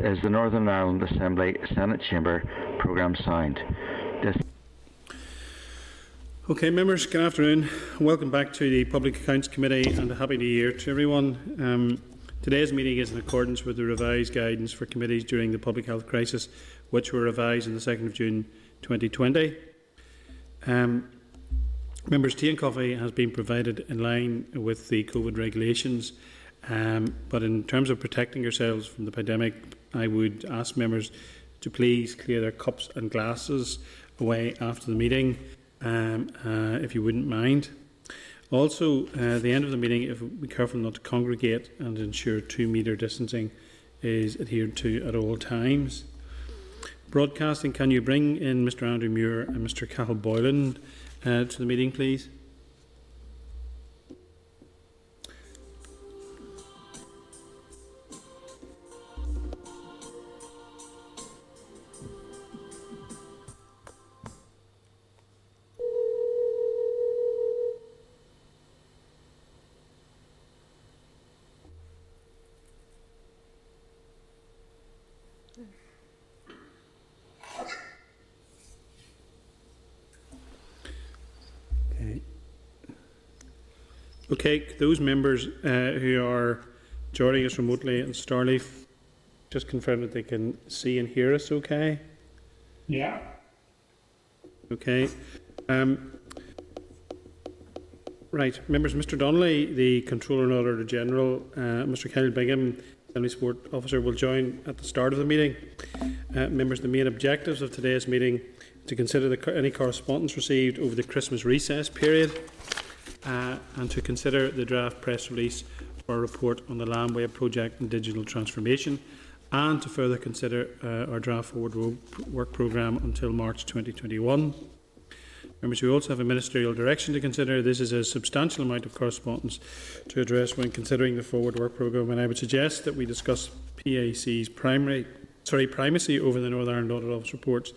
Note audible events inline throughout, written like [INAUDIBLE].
is the Northern Ireland Assembly Senate Chamber programme sound. This Okay, members, good afternoon. Welcome back to the Public Accounts Committee and a Happy New Year to everyone. Um, today's meeting is in accordance with the revised guidance for committees during the public health crisis, which were revised on the 2nd of June 2020. Um, members, tea and coffee has been provided in line with the COVID regulations, um, but in terms of protecting yourselves from the pandemic, I would ask members to please clear their cups and glasses away after the meeting um, uh, if you wouldn't mind. Also, uh, the end of the meeting, if we be careful not to congregate and ensure two metre distancing is adhered to at all times. Broadcasting, can you bring in Mr Andrew Muir and Mr Cathal Boylan uh, to the meeting, please? Okay, those members uh, who are joining us remotely in Starleaf, just confirm that they can see and hear us okay? Yeah. Okay. Um, right, members, Mr Donnelly, the Controller and Auditor General, uh, Mr Kyle Bingham, Assembly Support Officer, will join at the start of the meeting. Uh, members, the main objectives of today's meeting to consider the, any correspondence received over the Christmas recess period uh, and to consider the draft press release for a report on the Landweb project and digital transformation and to further consider uh, our draft forward work programme until March 2021. Members, we also have a ministerial direction to consider. This is a substantial amount of correspondence to address when considering the forward work programme, and I would suggest that we discuss PAC's primary, sorry, primacy over the Northern Ireland Audit Office reports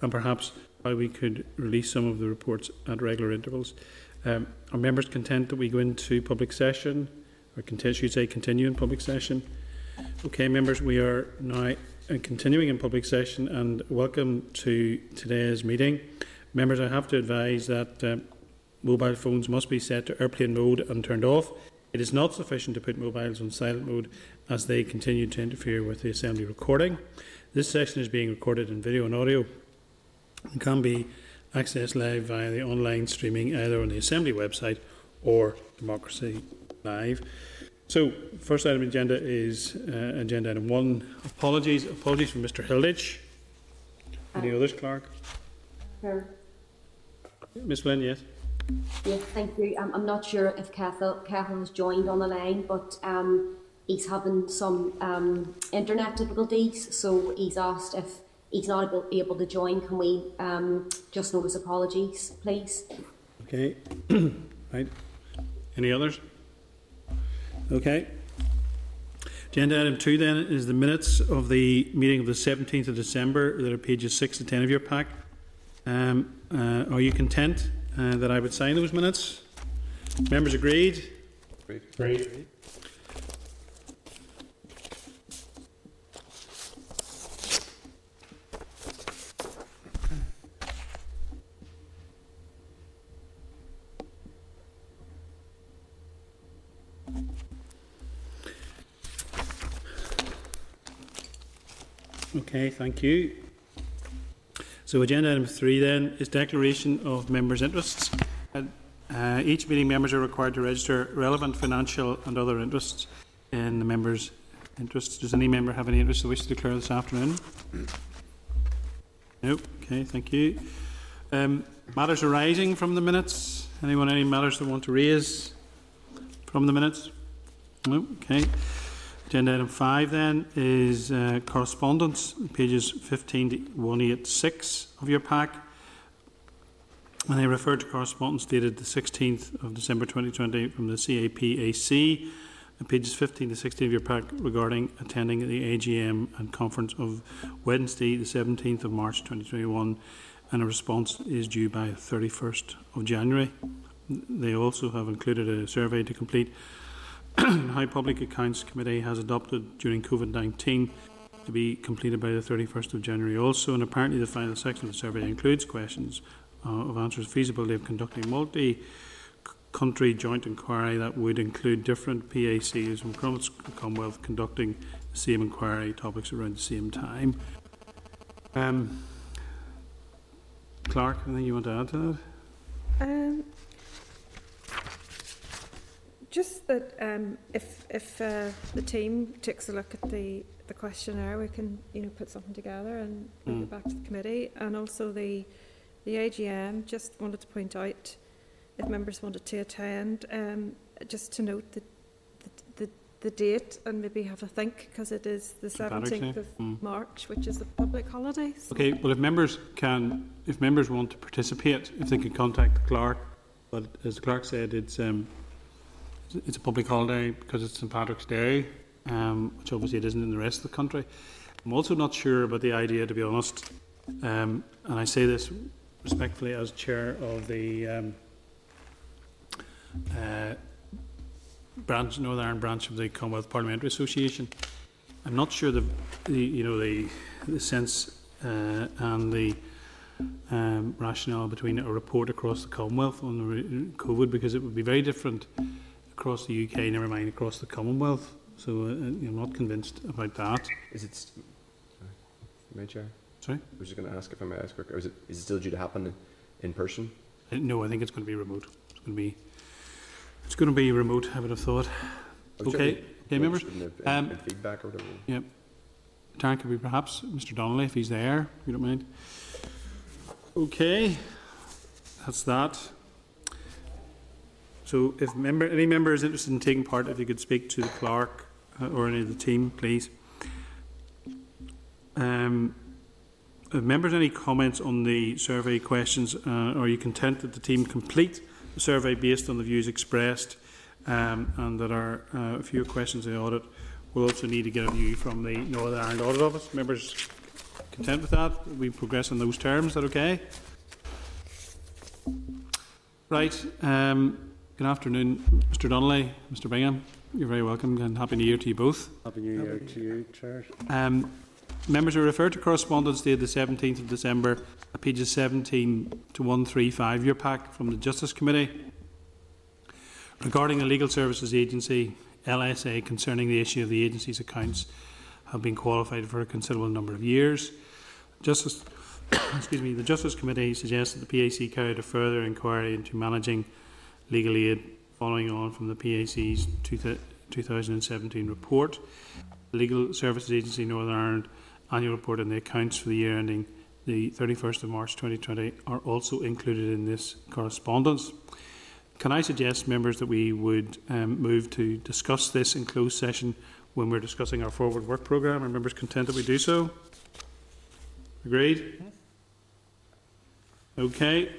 and perhaps how we could release some of the reports at regular intervals. Um, are members content that we go into public session, or content, should say continue in public session? Okay, members, we are now uh, continuing in public session and welcome to today's meeting. Members, I have to advise that uh, mobile phones must be set to airplane mode and turned off. It is not sufficient to put mobiles on silent mode as they continue to interfere with the assembly recording. This session is being recorded in video and audio and can be accessed live via the online streaming either on the Assembly website or Democracy Live. So, first item on the agenda is uh, agenda item one. Apologies, apologies from Mr. Hilditch. Any others, Clark? Sure. Miss Flynn, yes. Yes, thank you. Um, I'm not sure if Cathal has joined on the line, but um, he's having some um, internet difficulties, so he's asked if he's not able, able to join. Can we um, just notice apologies, please? Okay. [CLEARS THROAT] right. Any others? Okay. Agenda item two then is the minutes of the meeting of the 17th of December that are pages 6 to 10 of your pack. Um, uh, are you content uh, that I would sign those minutes? Members agreed? Great. Okay, thank you. So agenda item three then is declaration of members' interests. Uh, each meeting members are required to register relevant financial and other interests in the members' interests. Does any member have any interests they wish to declare this afternoon? No. Okay, thank you. Um, matters arising from the minutes. Anyone any matters they want to raise from the minutes? No. Okay. Agenda item five then is uh, correspondence, pages 15 to 186 of your pack. And I refer to correspondence dated the 16th of December 2020 from the CAPAC, pages 15 to 16 of your pack regarding attending the AGM and conference of Wednesday, the 17th of March 2021, and a response is due by 31st of January. They also have included a survey to complete [CLEARS THROAT] how Public Accounts Committee has adopted during COVID 19 to be completed by the 31st of January also, and apparently the final section of the survey includes questions uh, of answers feasibility of conducting multi-country joint inquiry that would include different PACs from Commonwealth conducting the same inquiry topics around the same time. Um, Clark, anything you want to add to that? Um, just that um, if if uh, the team takes a look at the, the questionnaire, we can you know put something together and bring Mm. it back to the committee. And also the the AGM. Just wanted to point out if members wanted to attend, um, just to note the the, the, the date and maybe have a think because it is the seventeenth of Mm. March, which is the public holiday. So Okay, well, if members can, if members want to participate, if they can contact the clerk, but as the clerk said, it's, um, it's a public holiday because it's St Patrick's Day, um, which obviously it isn't in the rest of the country. I'm also not sure about the idea, to be honest, um, and I say this respectfully as chair of the um, uh, branch, Northern Ireland branch of the Commonwealth Parliamentary Association. I'm not sure the, the you know the the sense uh, and the um, rationale between a report across the Commonwealth on COVID because it would be very different across the UK, never mind across the Commonwealth. So uh, I'm not convinced about that. Is it? st- Sorry, May Chair. Sorry? I was just going to ask if I may ask quick. Is it? Is it still due to happen in, in person? Uh, No, I think it's going to be remote. It's going to be it's going to be remote. I would have thought. I Okay. Okay, members. in, Um, in feedback or whatever. Yep. Taryn, could we perhaps Mr. Donnelly, if he's there, if you don't mind. Okay, that's that. So if member, any member is interested in taking part, if you could speak to the clerk uh, or any of the team, please. Um, if members, any comments on the survey questions? Uh, are you content that the team complete the survey based on the views expressed? Um, and that our uh, a few questions in the audit We'll also need to get a view from the Northern Ireland Audit Office. Members content with that? We progress on those terms, is that okay? Right, um, good afternoon, Mr Donnelly, Mr Bingham. You're very welcome and Happy New Year to you both. Happy New Year to you, Chair. Um, members are referred to correspondence dated the 17th of December pages 17 to 135, your pack from the Justice Committee regarding the Legal Services Agency, LSA, concerning the issue of the agency's accounts have been qualified for a considerable number of years. Justice, [COUGHS] excuse me, the Justice Committee suggests that the PAC carried a further inquiry into managing legal aid following on from the PAC's 2017 report. The Legal Services Agency Northern Ireland annual report and the accounts for the year ending the 31st of March 2020 are also included in this correspondence. Can I suggest, members, that we would um, move to discuss this in closed session when we're discussing our forward work programme? Are members content that we do so? Agreed? Okay.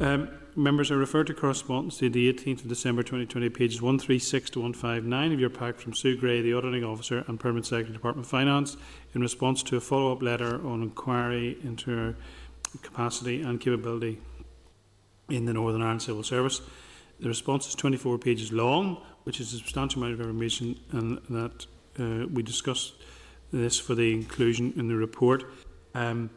Um, members are referred to correspondence dated the 18th of December 2020, pages 136 to 159 of your pack from Sue Gray, the Auditing Officer and Permanent Secretary, Department of Finance, in response to a follow-up letter on inquiry into capacity and capability in the Northern Ireland Civil Service. The response is 24 pages long, which is a substantial amount of information, and that uh, we discussed this for the inclusion in the report. Um,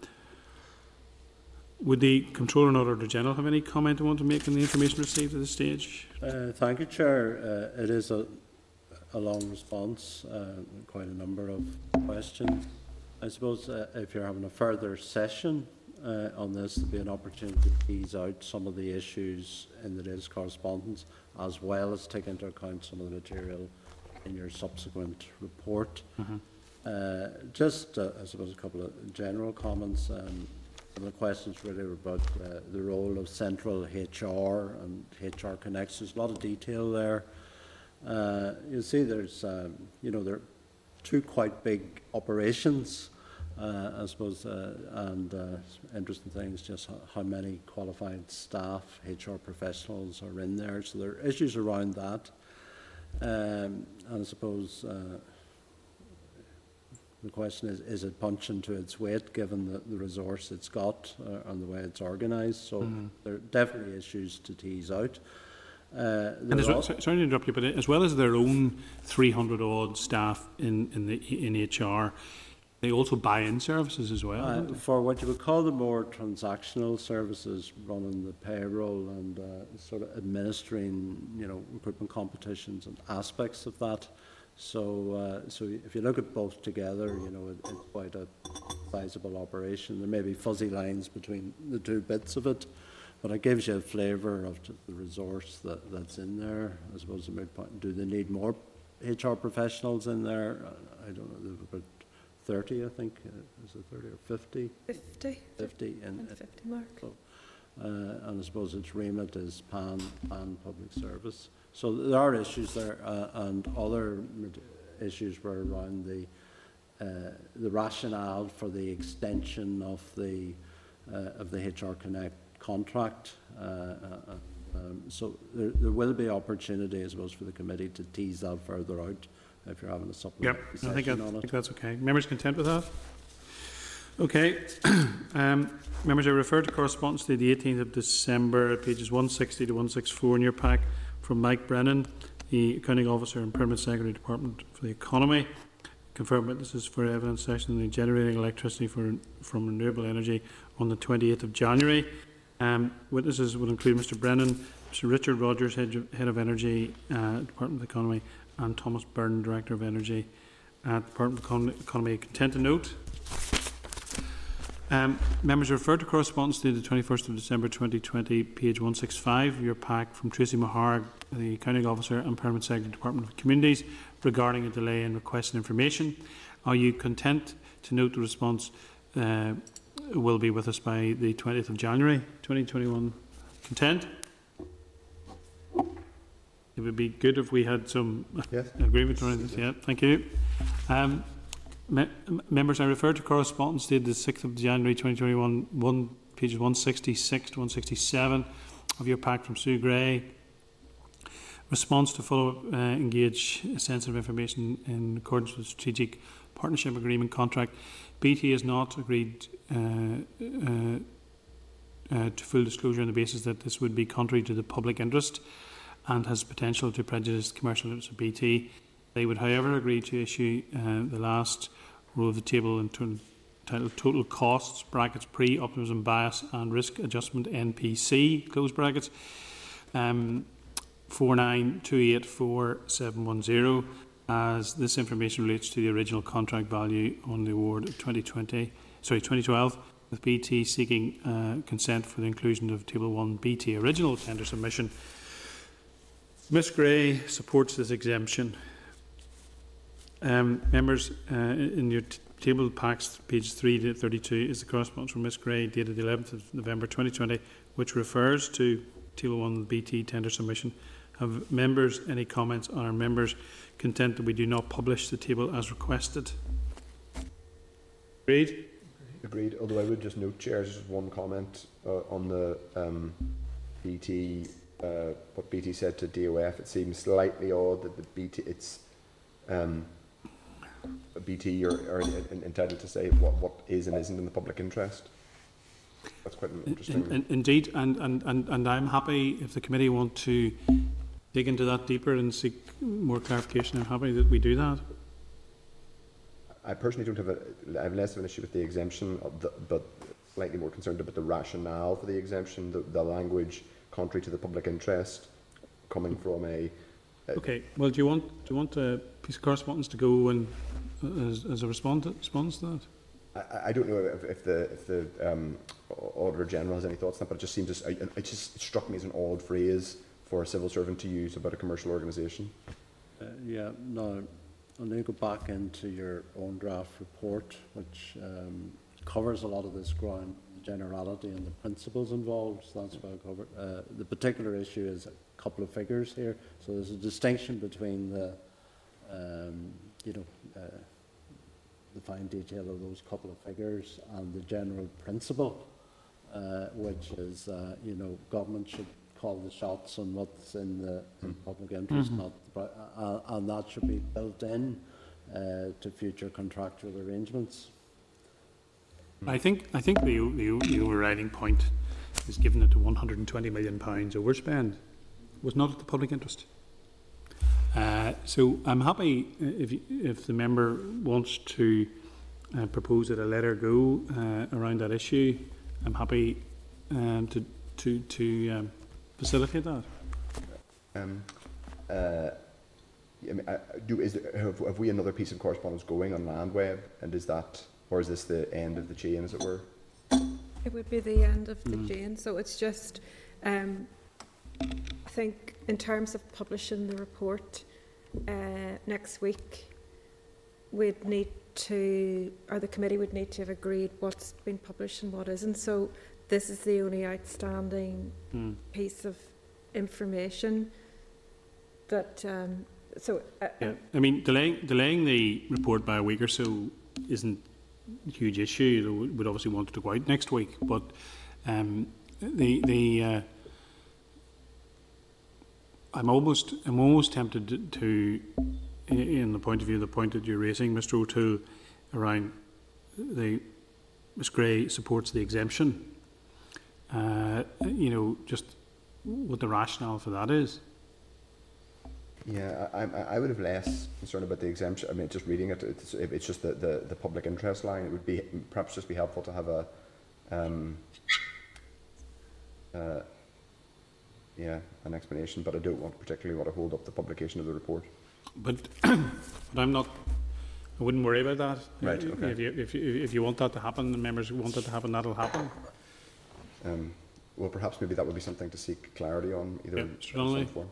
would the Controller and Auditor General have any comment they want to make on the information received at this stage? Uh, thank you, Chair. Uh, it is a, a long response, uh, quite a number of questions. I suppose uh, if you're having a further session uh, on this, there'll be an opportunity to tease out some of the issues in the latest correspondence, as well as take into account some of the material in your subsequent report. Mhm. Uh, just, uh, I suppose, a couple of general comments. Um, the questions really were about uh, the role of central HR and HR connects. There's a lot of detail there. Uh, you see, there's, um, you know, there are two quite big operations, uh, I suppose, uh, and uh, interesting things, just how, many qualified staff, HR professionals are in there. So there are issues around that. Um, and I suppose uh, the question is, is it punching to its weight given the, the resource it's got uh, and the way it's organised? So Mhm. there are definitely issues to tease out. Uh, And as well, sorry to interrupt you, but as well as their own 300 odd staff in, in, the, in HR, They also buy in services as well. Uh. For what you would call the more transactional services, running the payroll and uh, sort of administering, you know, recruitment competitions and aspects of that. So, uh, so if you look at both together, you know, it, it's quite a sizable operation. There may be fuzzy lines between the two bits of it, but it gives you a flavour of the resource that, that's in there. I suppose the main point, do they need more HR professionals in there? Uh, I don't know, there's about thirty, I think, uh, is it thirty or fifty? 50, Fifty in, and 50 mark. uh, and I suppose its remit is pan, pan public service. So there are issues there, uh, and other mat- issues were around the, uh, the rationale for the extension of the, uh, of the HR Connect contract. Uh, uh, uh, um, So there, there will be opportunity, I suppose, for the committee to tease that further out if you're having a Yep, supplementary I think, session that- on I it. think that's okay. Members content with that? Okay. [CLEARS THROAT] um, members, I refer to correspondence to the 18th of December, pages 160 to 164 in your pack from Mike Brennan, the accounting officer and permanent secretary department for the economy. Confirm witnesses for evidence session on generating electricity for, from renewable energy on the 28th of January. Um, witnesses will include Mr Brennan, Mr Richard Rogers, Head of, Head of Energy, uh, Department of Economy, and Thomas Byrne, Director of Energy at Department of Economy. Content to note. Um, members refer to correspondence to the 21st of December 2020, page 165 of your pack from Tracy Meharg, the Accounting Officer and Permanent Secretary, Department of Communities, regarding a delay in requesting information. Are you content to note the response uh, will be with us by the 20th of January 2021? Content? It would be good if we had some Yes. agreement around this. Yeah, thank you. Um, me- members, I refer to correspondence dated the 6th of January 2021, one, pages 166 to 167 of your pack from Sue Gray. Response to follow uh, engage sensitive information in accordance with strategic partnership agreement contract. BT has not agreed uh, uh, uh, to full disclosure on the basis that this would be contrary to the public interest and has potential to prejudice commercial interests of BT. They would, however, agree to issue uh, the last row of the table in turn, titled Total Costs, brackets Pre-Optimism Bias and Risk Adjustment NPC, close brackets, um, 4928470, as this information relates to the original contract value on the award of 2020, sorry, 2012, with BT seeking uh, consent for the inclusion of Table 1 BT original tender submission. Ms Gray supports this exemption. Um, members, uh, in your t- table packs, page 3 to 32, is the correspondence from Ms Gray dated the 11th of November 2020, which refers to Table 1 BT tender submission. Have members any comments on our members content that we do not publish the table as requested? Agreed? Agreed, although I would just note, Chair, just one comment uh, on the um, BT, uh, what BT said to DOF. It seems slightly odd that the BT, it's um, BT are, are en- entitled to say what, what is and isn't in the public interest. That's quite an interesting. In- in- Indeed, and, and, and, and I'm happy if the committee want to dig into that deeper and seek more clarification, I'm happy that we do that. I personally don't have a, I have less of an issue with the exemption, of the, but slightly more concerned about the rationale for the exemption, the, the language contrary to the public interest, coming from a. a- Okay, well, do you want, do you want a piece of correspondence to go and, uh, as, as a response, response to that? I, I don't know if, if the if the um, Auditor General has any thoughts on that, but it just seems just, it just it struck me as an odd phrase for a civil servant to use about a commercial organisation. Uh, Yeah, no, I'll now go back into your own draft report, which um, covers a lot of this ground, the generality and the principles involved, so that's what I covered. Uh, The particular issue is a couple of figures here, so there's a distinction between the, um, you know, uh, the fine detail of those couple of figures and the general principle, uh, which is, uh, you know, government should call the shots on what's in the in public interest, not, the pri- uh, and that should be built in uh, to future contractual arrangements. I think, I think the, the, the overriding point is given that the one hundred and twenty million pounds overspend was not at the public interest. Uh, so I'm happy if, you- if the member wants to uh, proposed that I let her go uh, around that issue. I'm happy um, to to to um, facilitate that. Um, uh, I mean, uh, do, is there, have, have we another piece of correspondence going on Landweb, and is that, or is this the end of the chain, as it were? It would be the end of the Mm. chain, so it's just, um, I think in terms of publishing the report, uh, next week, we'd need to, or the committee would need to have agreed what's been published and what isn't, so this is the only outstanding Mm. piece of information that, um, so, uh, Yeah, I mean, delaying, delaying the report by a week or so isn't a huge issue. We'd obviously want it to go out next week, but um, the the uh, I'm almost I'm almost tempted to, in the point of view, the point that you're raising, Mr. O'Toole, around the Ms Gray supports the exemption. Uh, you know, just what the rationale for that is. Yeah, I, I, would have less concern about the exemption. I mean, just reading it, it's, it's just the, the, the public interest line. It would be perhaps just be helpful to have a, um, uh, yeah, an explanation. But I don't want particularly want to hold up the publication of the report. But, [COUGHS] but I'm not. I wouldn't worry about that. Right, okay. If you if you if you want that to happen, the members want that to happen, that'll happen. Um, well, perhaps maybe that would be something to seek clarity on, either Yeah, in Mr. some form.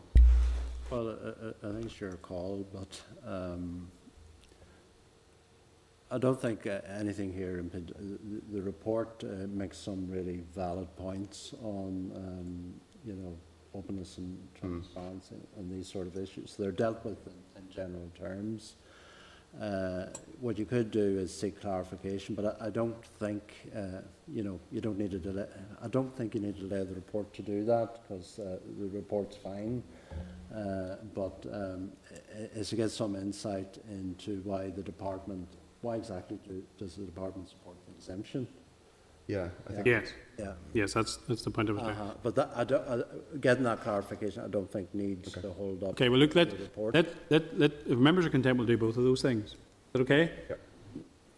Well, I- I, I think it's your call, but um, I don't think uh, anything here, imped- the, the report uh, makes some really valid points on, um, you know, openness and transparency and these sort of issues. They're dealt with in, in general terms. Uh, what you could do is seek clarification, but I, I don't think, uh, you know, you don't need to delay, I don't think you need to delay the report to do that, because uh, the report's fine. Uh, but um, to get some insight into why the department, why exactly do, does the department support the exemption? Yeah, I think. Yes, Yeah. yes, that's that's the point of it. Uh-huh. But that, I don't, uh, getting that clarification, I don't think needs to hold up. Okay, well look, let the report. let let let if members are content, we'll do both of those things. Is that okay? Yep.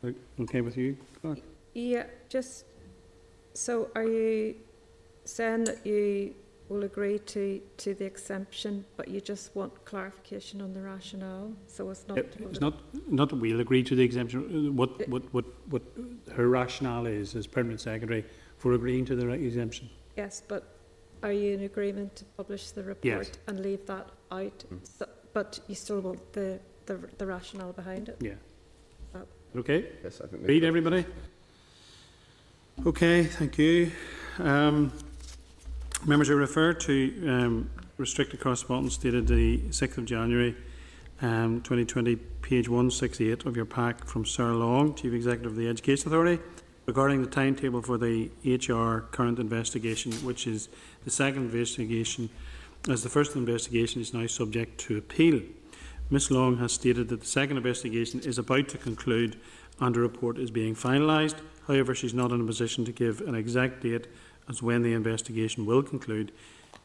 Look, Okay with you? Clark? yeah, just, so are you saying that you will agree to, to the exemption, but you just want clarification on the rationale, so it's not. It- It's not not that we'll agree to the exemption. uh, What what what what her rationale is as permanent secretary for agreeing to the exemption. Yes, but are you in agreement to publish the report and leave that out? Mm. So- But you still want the, the, the rationale behind it? Yeah. That- Okay. Yes, I think. Read everybody. Okay, thank you. Um, members, I refer to um, restricted correspondence dated the 6th of January um, 2020, page 168 of your pack from Sara Long, Chief Executive of the Education Authority, regarding the timetable for the HR current investigation, which is the second investigation, as the first investigation is now subject to appeal. Ms Long has stated that the second investigation is about to conclude and a report is being finalised. However, she's not in a position to give an exact date as when the investigation will conclude,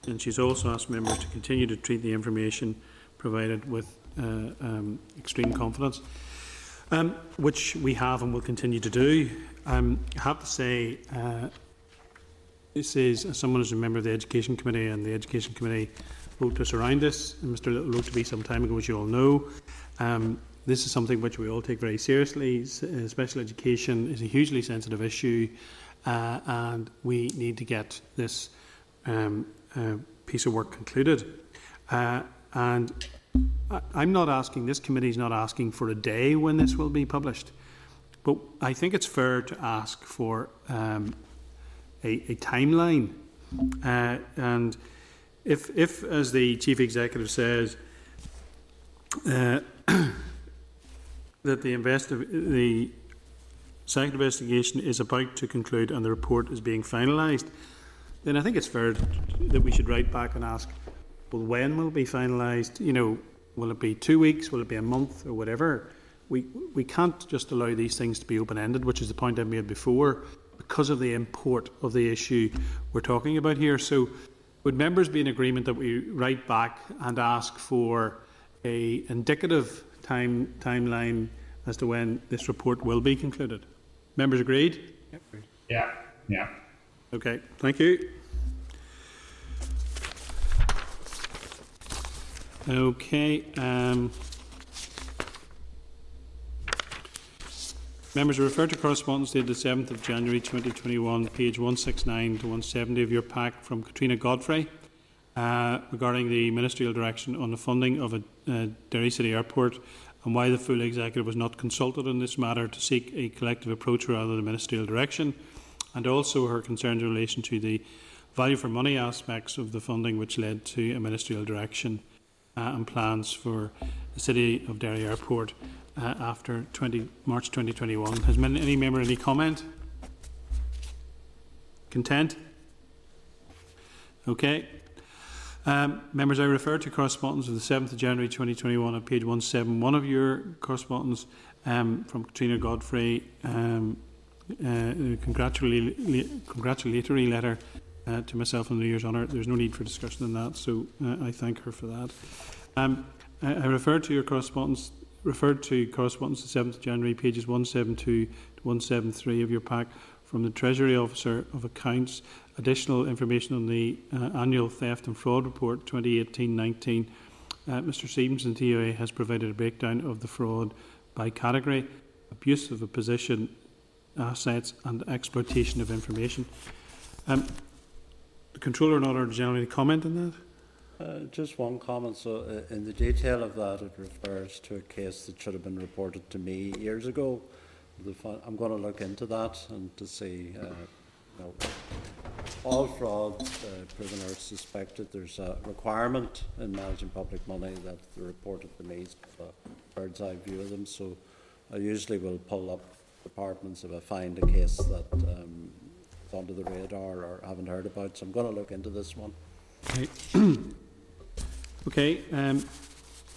and she's also asked members to continue to treat the information provided with uh, um, extreme confidence, um, which we have and will continue to do. Um, I have to say, uh, this is as someone who's a member of the Education Committee, and the Education Committee wrote to us around this, and Mr Lyttle wrote to me some time ago, as you all know. Um, this is something which we all take very seriously. S- uh, Special education is a hugely sensitive issue, uh, and we need to get this um, uh, piece of work concluded. Uh, and I, I'm not asking, this committee is not asking for a day when this will be published, but I think it's fair to ask for um, a, a timeline. Uh, and if, if, as the chief executive says, uh, [COUGHS] that the, investi- the second investigation is about to conclude and the report is being finalised, then I think it's fair that we should write back and ask, well, when will it be finalised? You know, will it be two weeks? Will it be a month or whatever? We, we can't just allow these things to be open-ended, which is the point I made before, because of the import of the issue we're talking about here. So would members be in agreement that we write back and ask for a indicative time timeline as to when this report will be concluded. Members agreed? Yeah, yeah. Okay, thank you. Okay, um, members are referred to correspondence dated the 7th of January 2021, page 169 to 170 of your pack from Katrina Godfrey uh, regarding the ministerial direction on the funding of a uh, Derry City Airport and why the full executive was not consulted on this matter to seek a collective approach rather than ministerial direction, and also her concerns in relation to the value for money aspects of the funding which led to a ministerial direction uh, and plans for the City of Derry Airport uh, after 20, March 2021. Has any member any comment? Content? Okay. Um, members, I refer to correspondence of the 7th of January 2021 on page 171 of your correspondence um, from Katrina Godfrey. Um, uh, congratulatory, congratulatory letter uh, to myself on the year's honour. There's no need for discussion on that, so uh, I thank her for that. Um, I, I refer to your correspondence, referred to correspondence the 7th of January, pages 172 to 173 of your pack from the Treasury Officer of Accounts. Additional information on the uh, annual theft and fraud report 2018-19. Uh, Mr. Stevenson, TOA, has provided a breakdown of the fraud by category, abuse of a position, assets, and exploitation of information. Um, the Controller and Auditor General, any comment on that? Uh, just one comment. So, uh, in the detail of that, it refers to a case that should have been reported to me years ago. I'm going to look into that and to see. Uh, know, all fraud uh, suspected. There's a requirement in managing public money that the report of the me, so a bird's eye view of them. So, I usually will pull up departments if I find a case that um, is under the radar or haven't heard about. So, I'm going to look into this one. Okay, um,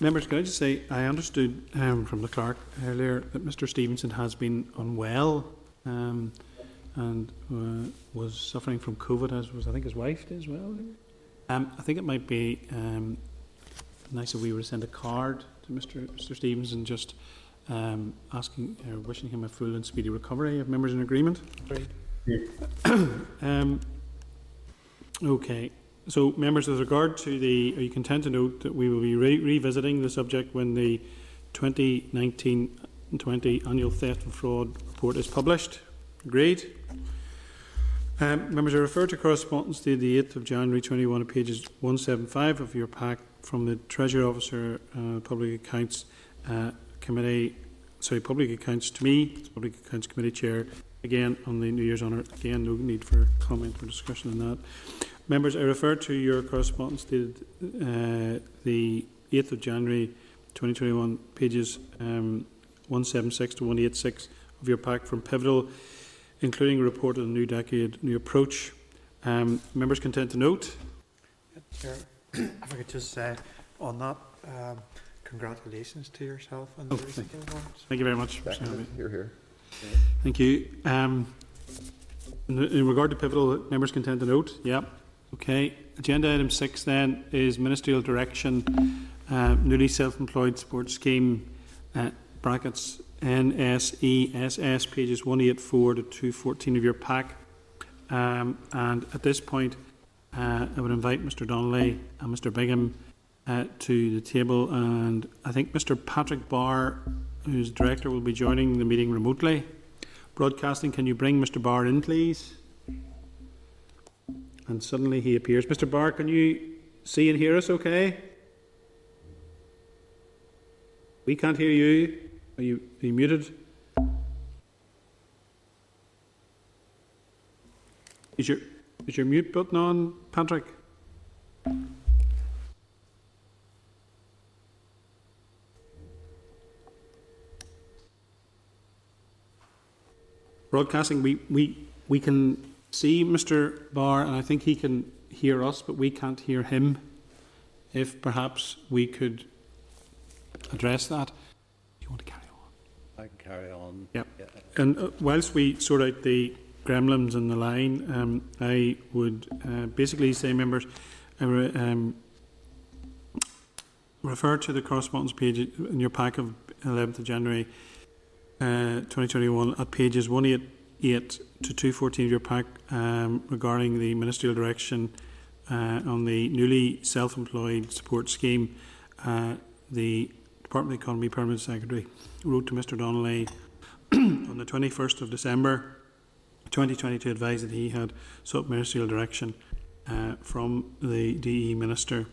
members, can I just say, I understood um, from the clerk earlier that Mr Stevenson has been unwell um, and uh, was suffering from COVID, as was I think his wife did as well. Um, I think it might be um, nice if we were to send a card to Mr Mr Stevenson just um, asking, uh, wishing him a full and speedy recovery. Have members in agreement? [COUGHS] um, okay. So, members, with regard to the, are you content to note that we will be re- revisiting the subject when the 2019-20 annual theft and fraud report is published? Agreed. Um, members, I refer to correspondence dated the 8th of January 21 pages 175 of your pack from the Treasury Officer, uh, Public Accounts uh, Committee, sorry, Public Accounts to me, Public Accounts Committee Chair, again on the New Year's honour. Again, no need for comment or discussion on that. Members, I refer to your correspondence dated uh, the 8th of January 2021, pages um, 176 to 186 of your pack from Pivotal, including a report on the new decade, new approach. Um, members content to note. Chair, [COUGHS] if I could just say on that, um, congratulations to yourself and the Oh, recent thank awards. Thank you very much. Mr. Second, Harvey. here, here. Thank you. Um, in, in regard to pivotal, members content to note. Yep. Okay. Agenda item six then is ministerial direction, uh, newly self-employed support scheme, uh, brackets NSESS, pages 184 to 214 of your pack. Um, and at this point, uh, I would invite Mr. Donnelly and Mr. Bingham uh, to the table, and I think Mr. Patrick Barr, who's director, will be joining the meeting remotely. Broadcasting, can you bring Mr. Barr in, please? And suddenly he appears. Mr. Barr, can you see and hear us okay? We can't hear you. Are you, are you muted? Is your, is your mute button on, Patrick? Broadcasting, we, we, we can see Mr. Barr and I think he can hear us, but we can't hear him. If perhaps we could address that. Do you want to carry on? I can carry on. Yep. Yeah. And uh, whilst we sort out the gremlins in the line, um, I would uh, basically say, members, I re- um, refer to the correspondence page in your pack of 11th of January, uh, 2021 at pages 188 to 214 of your pack um, regarding the ministerial direction uh, on the newly self-employed support scheme. Uh, the Department of Economy Permanent Secretary wrote to Mr Donnelly [CLEARS THROAT] on the 21st of December 2022 advised that he had sought ministerial direction uh, from the DE Minister,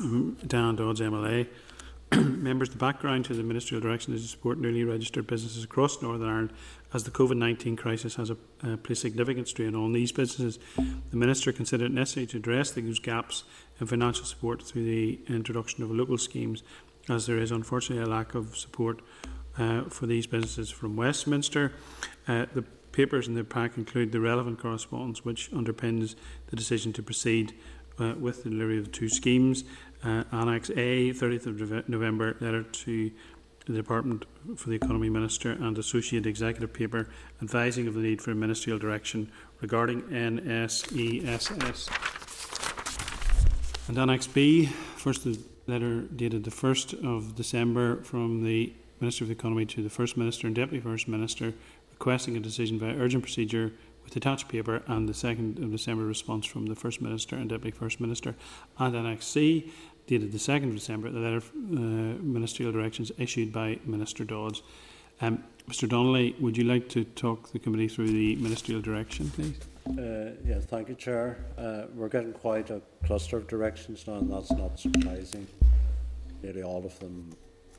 um, Diane Dodds MLA. [CLEARS THROAT] Members, the background to the ministerial direction is to support newly registered businesses across Northern Ireland as the COVID 19 crisis has a, placed significant strain on these businesses. The Minister considered it necessary to address those gaps in financial support through the introduction of local schemes, as there is unfortunately a lack of support uh, for these businesses from Westminster. Uh, the papers in the pack include the relevant correspondence which underpins the decision to proceed uh, with the delivery of the two schemes. Uh, Annex A, 30th of November, letter to the Department for the Economy Minister and Associate Executive Paper advising of the need for ministerial direction regarding NSESS. And Annex B, first letter dated the 1st of December from the Minister of the Economy to the First Minister and Deputy First Minister requesting a decision by urgent procedure with attached paper and the 2nd of December response from the First Minister and Deputy First Minister. And Annex C, dated the 2nd of December, the letter of uh, ministerial directions issued by Minister Dodds. Um, Mr Donnelly, would you like to talk the committee through the ministerial direction, please? Uh, yeah, thank you, Chair. Uh, we're getting quite a cluster of directions now, and that's not surprising. Nearly all of them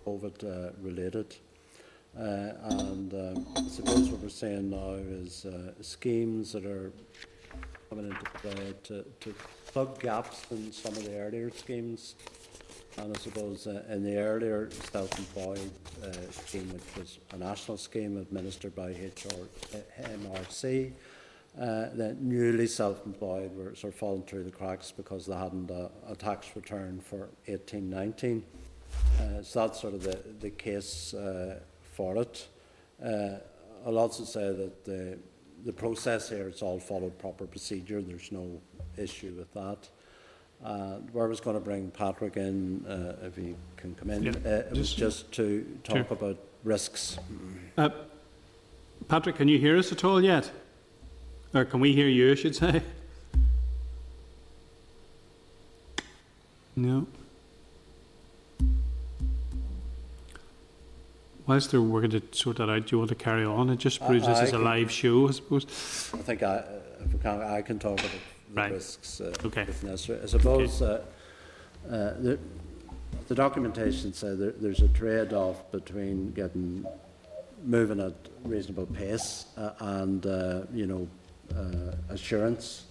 COVID uh, related. Uh, and um, I suppose what we're saying now is uh, schemes that are coming into play to, to plug gaps in some of the earlier schemes. And I suppose uh, in the earlier self-employed uh, scheme, which was a national scheme administered by HR, uh, MRC, uh, newly self-employed were sort of falling through the cracks because they hadn't a, a tax return for 1819. Uh, so that's sort of the, the case uh, for it. Uh, I'll also say that the, the process here, it's all followed proper procedure. There's no issue with that. Uh, where I was going to bring Patrick in, uh, if he can come in, Yeah, uh, it was just- just to talk Sure. about risks. Uh, Patrick, can you hear us at all yet? Or can we hear you, I should say? No. Whilst they're working to sort that out, do you want to carry on? It just I- proves this I is a live show, I suppose. I think I, if we can, I can talk about the Right. risks uh, Okay. if necessary. I suppose uh, uh, the, the documentation says there, there's a trade-off between getting moving at reasonable pace uh, and uh, you know uh, assurance,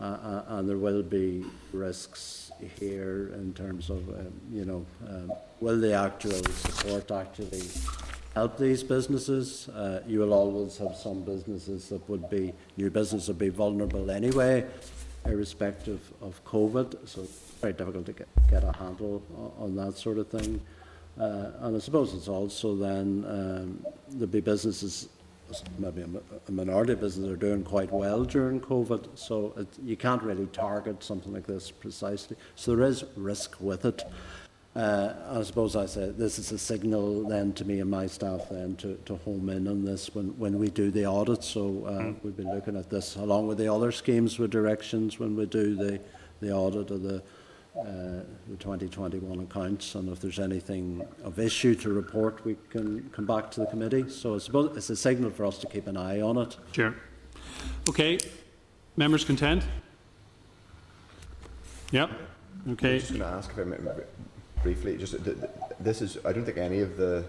uh, uh, and there will be risks here in terms of um, you know um, will the actual support actually help these businesses. Uh, you will always have some businesses that would be, new business would be vulnerable anyway, irrespective of COVID. So it's very difficult to get, get a handle on that sort of thing. Uh, and I suppose it's also then um, there'll be businesses, maybe a, a minority of businesses are doing quite well during COVID. So it, you can't really target something like this precisely. So there is risk with it. Uh, I suppose I say this is a signal then to me and my staff then to, to home in on this when, when we do the audit. So uh, we've been looking at this along with the other schemes with directions when we do the, the audit of the, Uh, the 2021 accounts. And if there's anything of issue to report, we can come back to the committee. So I suppose it's a signal for us to keep an eye on it. Sure. Okay. Members content? Yep. Okay. I'm Okay. just going to ask if I may, briefly, just th- th- this is, I don't think any of the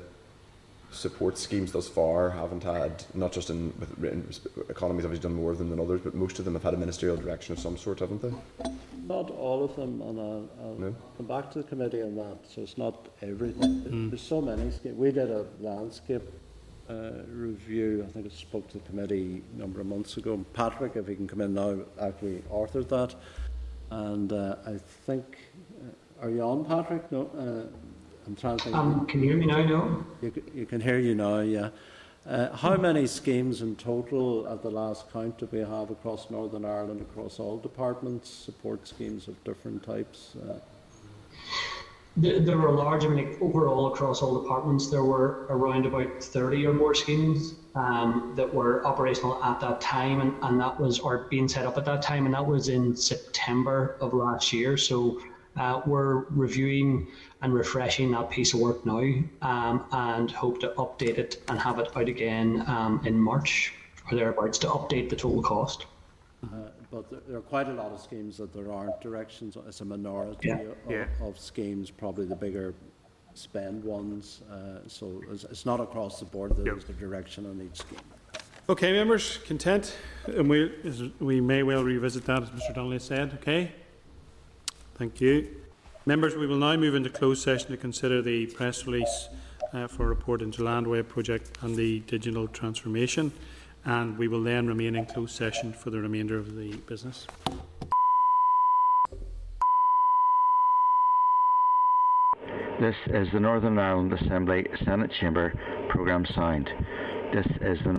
support schemes thus far haven't had, not just in, with, in economies obviously done more of them than others, but most of them have had a ministerial direction of some sort, haven't they? Not all of them, and I'll, I'll No? come back to the committee on that. So it's not everything. There's so many. sca- We did a landscape uh, review. I think I spoke to the committee a number of months ago. Patrick, if he can come in now, actually authored that. And uh, I think, uh, are you on, Patrick? No, uh, I'm trying to think. Um, can you hear me now? No. You, you can hear you now, yeah. Uh, how many schemes in total at the last count do we have across Northern Ireland, across all departments, support schemes of different types? Uh, There, were large, I mean, like, overall across all departments, there were around about 30 or more schemes um, that were operational at that time, and, and that was, or being set up at that time, and that was in September of last year. So uh, we're reviewing and refreshing that piece of work now um, and hope to update it and have it out again um, in March or thereabouts to update the total cost. Uh, But there- there are quite a lot of schemes that there aren't directions. It's a minority Yeah, of, yeah. of schemes, probably the bigger spend ones. Uh, so it's, it's not across the board. that There's a direction on each scheme. Okay, members, content? And we, is- we may well revisit that, as Mr Donnelly said, okay? Thank you. Members, we will now move into closed session to consider the press release uh, for a report into Landweb project and the digital transformation. And we will then remain in closed session for the remainder of the business. This is the Northern Ireland Assembly Senate Chamber Programme Sound. This is the